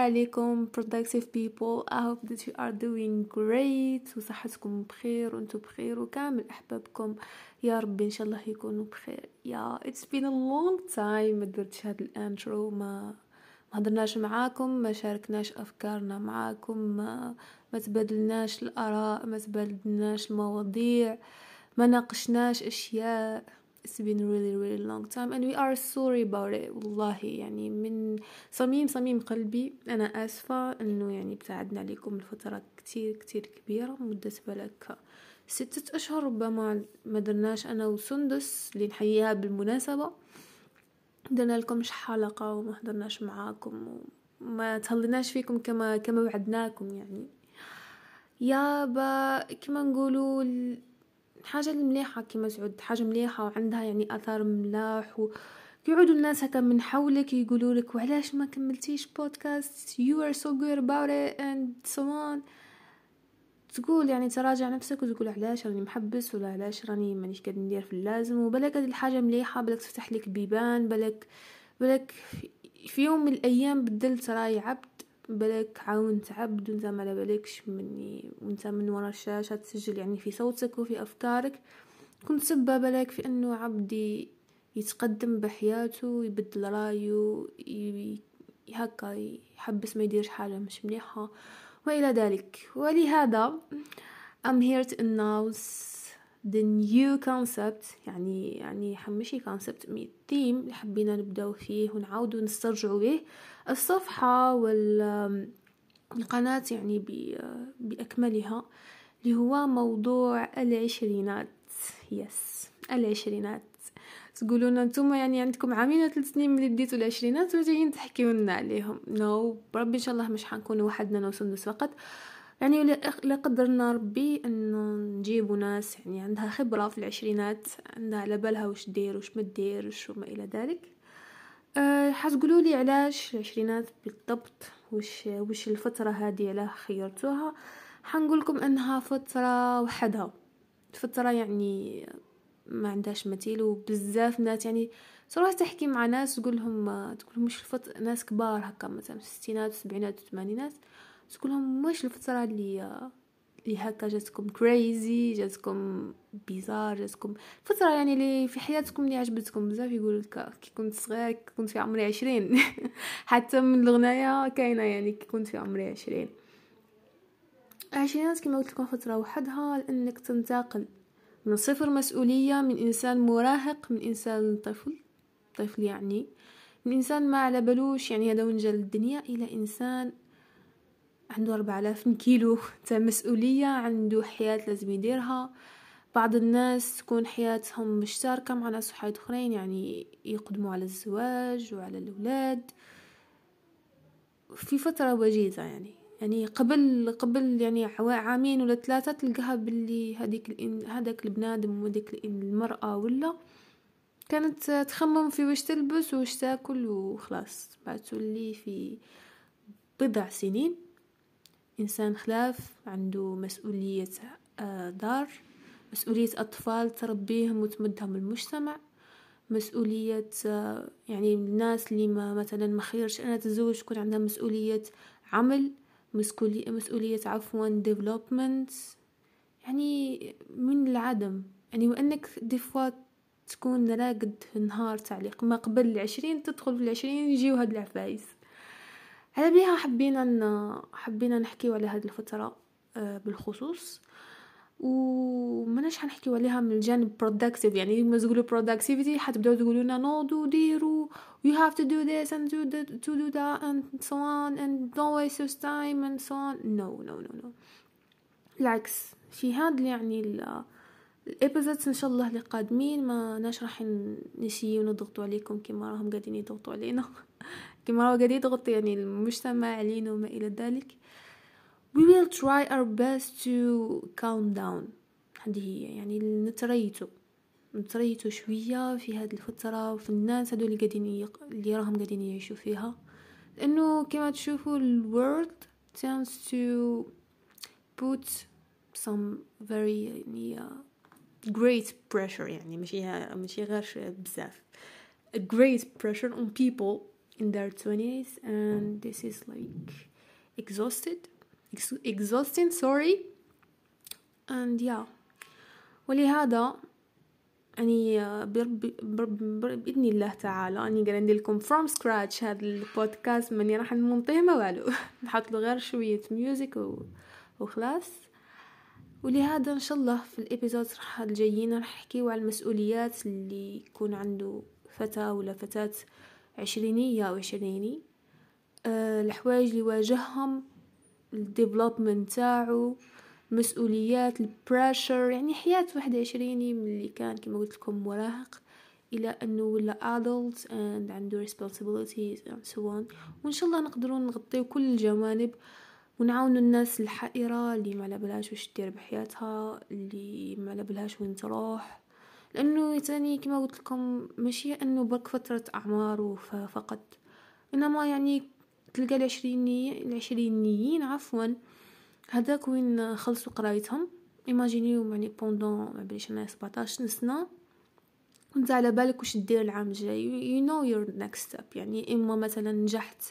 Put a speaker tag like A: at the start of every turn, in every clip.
A: عليكم productive people. I hope that you are doing great وصحتكم بخير وأنتم بخير وكامل أحبابكم. يا ربي إن شاء الله يكونوا بخير. يا it's been a long time ما درتش هذا الانترو ما ما هضرناش معاكم ما شاركناش أفكارنا معاكم ما ما تبادلناش الآراء ما تبادلناش المواضيع ما ناقشناش أشياء. It's been really really long time and we are sorry about it. والله يعني من صميم صميم قلبي أنا آسفة أنه يعني ابتعدنا عليكم لفترة كتير كتير كبيرة مدة بالك ستة أشهر ربما ما درناش أنا وسندس اللي نحييها بالمناسبة. درنا لكمش حلقة وما هدرناش معاكم وما تهلناش فيكم كما كما وعدناكم يعني. يابا كما نقولوا حاجة المليحة كيما تعود حاجة مليحة وعندها يعني أثر ملاح و يقعدوا الناس هكا من حولك يقولوا لك وعلاش ما كملتيش بودكاست are so good about it and so on. تقول يعني تراجع نفسك وتقول علاش راني محبس ولا علاش راني مانيش قاعد ندير في اللازم؟ وبلك هذه الحاجة مليحة بلك تفتح لك بيبان بلك بلك في يوم من الأيام بدلت رأي عبد بالك عاونت عبد وانت ما بالكش مني وانت من ورا الشاشة تسجل يعني في صوتك وفي أفكارك. كنت سبة بالك في أنه عبدي يتقدم بحياته يبدل رايه هكا يحبس ما يديرش حاجة مش مليحة وإلى ذلك. ولهذا I'm here to announce the new concept يعني يعني حمشي concept مي theme اللي حبينا نبداو فيه ونعاودو نسترجعو به. الصفحة والقناة يعني بأكملها اللي هو موضوع العشرينات. yes العشرينات. تقولون أنتم يعني عندكم عامين وثلاث سنين من بديتوا العشرينات وجايين تحكيوا لنا عليهم. no no. بربي إن شاء الله مش حنكون وحدنا وسندس فقط. يعني لا قدرنا ربي انه نجيبوا ناس يعني عندها خبرة في العشرينات عندها على بالها وش دير وش ما ديرش وما إلى ذلك. أه حتقولوا لي علاش العشرينات بالضبط؟ وش وش الفترة هذه علاه خيرتوها؟ حنقول لكم إنها فترة وحدها. فترة يعني ما عندهاش مثيل وبزاف ناس يعني صراحة تحكي مع ناس تقول لهم تقول لهم مش الفط... ناس كبار هكا مثلا في الستينات والسبعينات والثمانينات تقول لهم واش الفترة اللي اللي هكا جاتكم كريزي جاتكم بيزار جاتكم فترة يعني اللي في حياتكم اللي عجبتكم. بزاف يقول لك كي كنت صغير كي كنت في عمري عشرين. حتى من الغناية كاينة يعني كي كنت في عمري عشرين. العشرينات كما قلت لكم فترة وحدها لأنك تنتقل. من صفر مسؤولية من إنسان مراهق من إنسان طفل طفل يعني من إنسان ما على بالوش يعني هذا ونجل الدنيا؟ إلى إنسان عنده أربعة آلاف كيلو. تاع مسؤولية عنده حياة لازم يديرها. بعض الناس تكون حياتهم مشتركة مع ناس حياة أخرين يعني يقدموا على الزواج وعلى الأولاد. في فترة وجيزة يعني. يعني قبل قبل يعني عامين ولا ثلاثة تلقاها باللي هذيك هذاك البنادم وهذيك المرأة ولا كانت تخمم في وش تلبس وش تاكل وخلاص. بعد تولي في بضع سنين إنسان خلاف عنده مسؤولية دار مسؤولية أطفال تربيهم وتمدهم المجتمع مسؤولية يعني الناس اللي ما مثلا ما خيرش أنا تزوج تكون عندها مسؤولية عمل. مسؤولية, مسؤولية عفوا development. يعني من العدم. يعني وأنك دفوا تكون راقد نهار تعليق. ما قبل العشرين تدخل في العشرين يجيو هاد العفايس. على بيها حبينا. حبينا نحكيو على هذه الفترة بالخصوص. ومناش حنحكيو عليها من الجانب productive. يعني ما تقولوا productivity حتبداو تقولوا لنا نوضوا ديروا. You have to do this and do that to do that and so on and don't waste your time and so on. No no no no. بالعكس في هاد يعني ال episodes إن شاء الله اللي قادمين ما ناش راح نسيو نضغطوا عليكم كما راهم قاعدين يضغطوا علينا. كما راهو قاعد يضغط يعني المجتمع علينا وما إلى ذلك. We will try our best to calm down. هذه هي يعني نتريتو. نتريتو شوية في هذه الفترة وفي الناس هذول اللي قاعدين يق... اللي راهم قاعدين يعيشوا فيها. لأنه كما تشوفوا ال world tends to put some very يعني uh, great pressure يعني ماشي ماشي غير بزاف. A great pressure on people in their 20s and this is like exhausted. ex exhausting sorry. And yeah. ولهذا يعني بإذن الله تعالى أني قاعد ندير لكم from scratch هذا البودكاست ماني راح نمنطيه ما والو نحط له غير شوية ميوزك و... وخلاص. ولهذا إن شاء الله في الإبيزود راح الجايين راح نحكيو على المسؤوليات اللي يكون عنده فتى ولا فتاة عشرينية أو عشريني. أه الحوايج اللي واجههم. ال development تاعو مسؤوليات ال pressure يعني حياة واحد عشريني من اللي كان كما قلت لكم مراهق إلى أنه ولا adult and عنده responsibilities and so on. وإن شاء الله نقدرون نغطيو كل الجوانب ونعاون الناس الحائرة اللي ما بلاش وش دير بحياتها اللي ما بلاش وين تروح. لأنه تاني كما قلت لكم ماشي أنه برك فترة أعمار فقط. إنما يعني تلقى العشريني العشرينيين عفوا. هذاك وين خلصوا قرايتهم. imaginez يعني pendant ما بليش أنا 17 سنة. كنت على بالك وش دير العام الجاي. You know your next step. يعني إما مثلا نجحت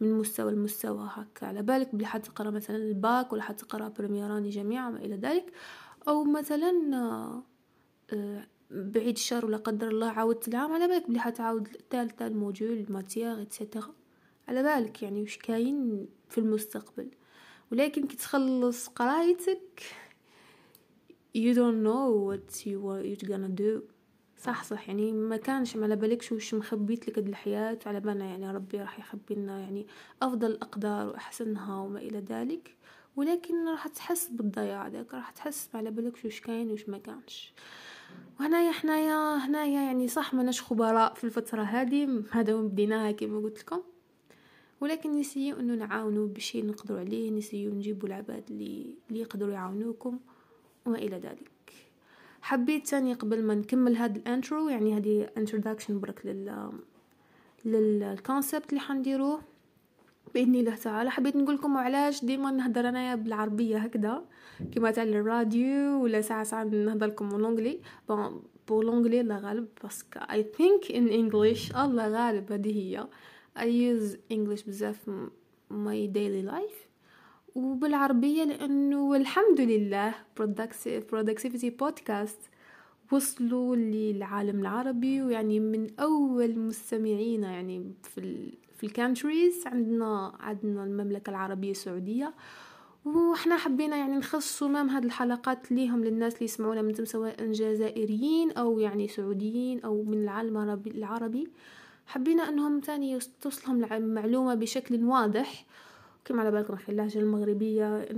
A: من مستوى لمستوى هكا. على بالك بلي حتقرأ مثلا الباك ولا حتقرأ première année جامعه وما إلى ذلك. أو مثلا آه، بعيد الشر ولا قدر الله عاودت العام. على بالك بلي حتعاود الثالثة le module la matière et cetera على بالك يعني وش كاين في المستقبل. ولكن كي تخلص قرايتك you don't know what you what you're gonna do. صح صح. يعني ما كانش على بالكش وش مخبيت لك الحياة. على بالنا يعني ربي راح يخبي لنا يعني أفضل الأقدار وأحسنها وما إلى ذلك. ولكن راح تحس بالضياع ذاك راح تحس على بالك وش كاين وش ما كانش. وهنايا حنايا هنايا يعني صح ماناش خبراء في الفترة هذه هذا وين بديناها كما قلت لكم. ولكن نسيو أنه نعاونوا بشي نقدروا عليه نسيو نجيبوا العباد اللي اللي يقدروا يعاونوكم وما إلى ذلك. حبيت تاني قبل ما نكمل هذا ال intro يعني هذه introduction برك لل لل concept اللي حنديروه بإذن الله تعالى حبيت نقول لكم علاش ديما نهضر أنايا بالعربية هكذا. كما تاع الراديو ولا ساعه ساعة نهضر لكم بال anglais bon pour l'anglais الله غالب parce que I think in English الله غالب هذه هي. I use English بزاف my daily life. وبالعربية لأنه الحمد لله productivity podcast وصلوا للعالم العربي ويعني من أول مستمعينا يعني في في ال countries عندنا عندنا المملكة العربية السعودية. وحنا حبينا يعني نخصصوا مام هاد الحلقات ليهم للناس اللي يسمعونا من سواء جزائريين أو يعني سعوديين أو من العالم العربي. حبينا أنهم تاني توصلهم المعلومة بشكل واضح. كما على بالكم في اللهجة المغربية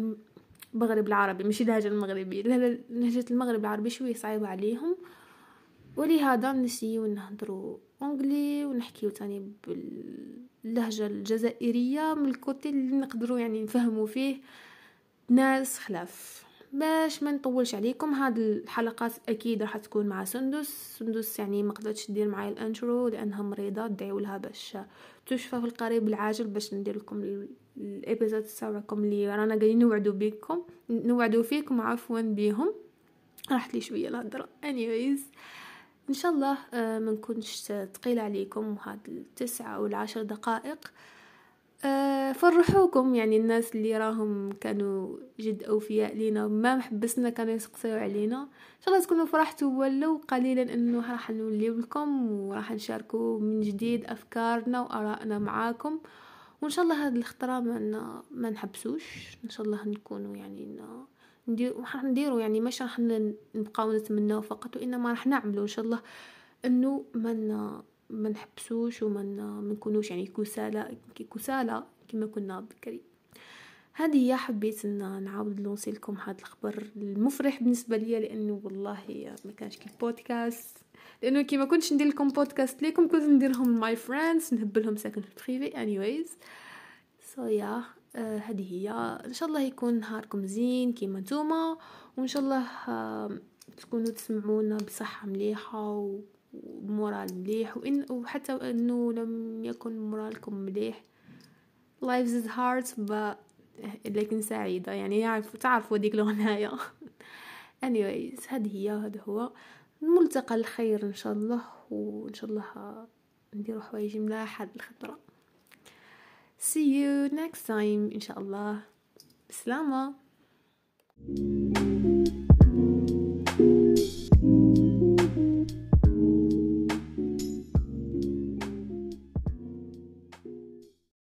A: المغرب العربي مش اللهجة المغربية لهجة المغرب العربي شوي صعيبة عليهم. ولهذا نسيو نهضروا انجلي ونحكيو تاني باللهجة الجزائرية من الكوتي اللي نقدروا يعني نفهموا فيه. ناس خلاف. باش ما نطولش عليكم. هاد الحلقات أكيد راح تكون مع سندس. سندس يعني ما قدرتش تدير معايا ال intro لانها مريضه ادعيو لها باش تشفى في القريب العاجل باش ندير لكم ال épisode تاعكم اللي رانا قاعدين نوعدو بيكم. نوعدو فيكم عفوا بيهم. راحت لي شوية الهضرة. Anyways إن شاء الله آه، ما نكونش ثقيله عليكم. هاد التسعة أو العشر دقائق. فرحوكم يعني الناس اللي راهم كانوا جد أوفياء لينا ما محبسنا كانوا يسقسيو علينا. إن شاء الله تكونوا فرحتوا ولو قليلا إنه راح نولي لكم وراح نشاركوا من جديد أفكارنا وآرائنا معاكم. وإن شاء الله هذه الخطره ما ما نحبسوش. إن شاء الله نكونوا يعني ندير راح نديروا يعني مش راح نبقاو نتمناو فقط وإنما راح نعملوا إن شاء الله إنه من ما نحبسوش وما نكونوش يعني كسالى كسالى كما كنا بكري هذه هي حبيت إن نعاود ن lancer لكم هذا الخبر المفرح بالنسبة لي لأنه والله ما كانش كي بودكاست. لأنه كي ما كنتش ندير لكم بودكاست ليكم كنت نديرهم my friends نهب لهم ساكن في privé anyways so yeah هذه هي. إن شاء الله يكون نهاركم زين كيما نتوما وإن شاء الله uh, تكونوا تسمعونا بصحة مليحة ومورال مليح وإن وحتى إنه لم يكن مورالكم مليح. Life is hard but لكن سعيدة يعني يعرف تعرفوا ديك الأغنية. Anyways هذه هي هذا هو. الملتقى الخير إن شاء الله وإن شاء الله نديرو حوايج ملاح هاد الخطرة see you next time إن شاء الله. بسلامة.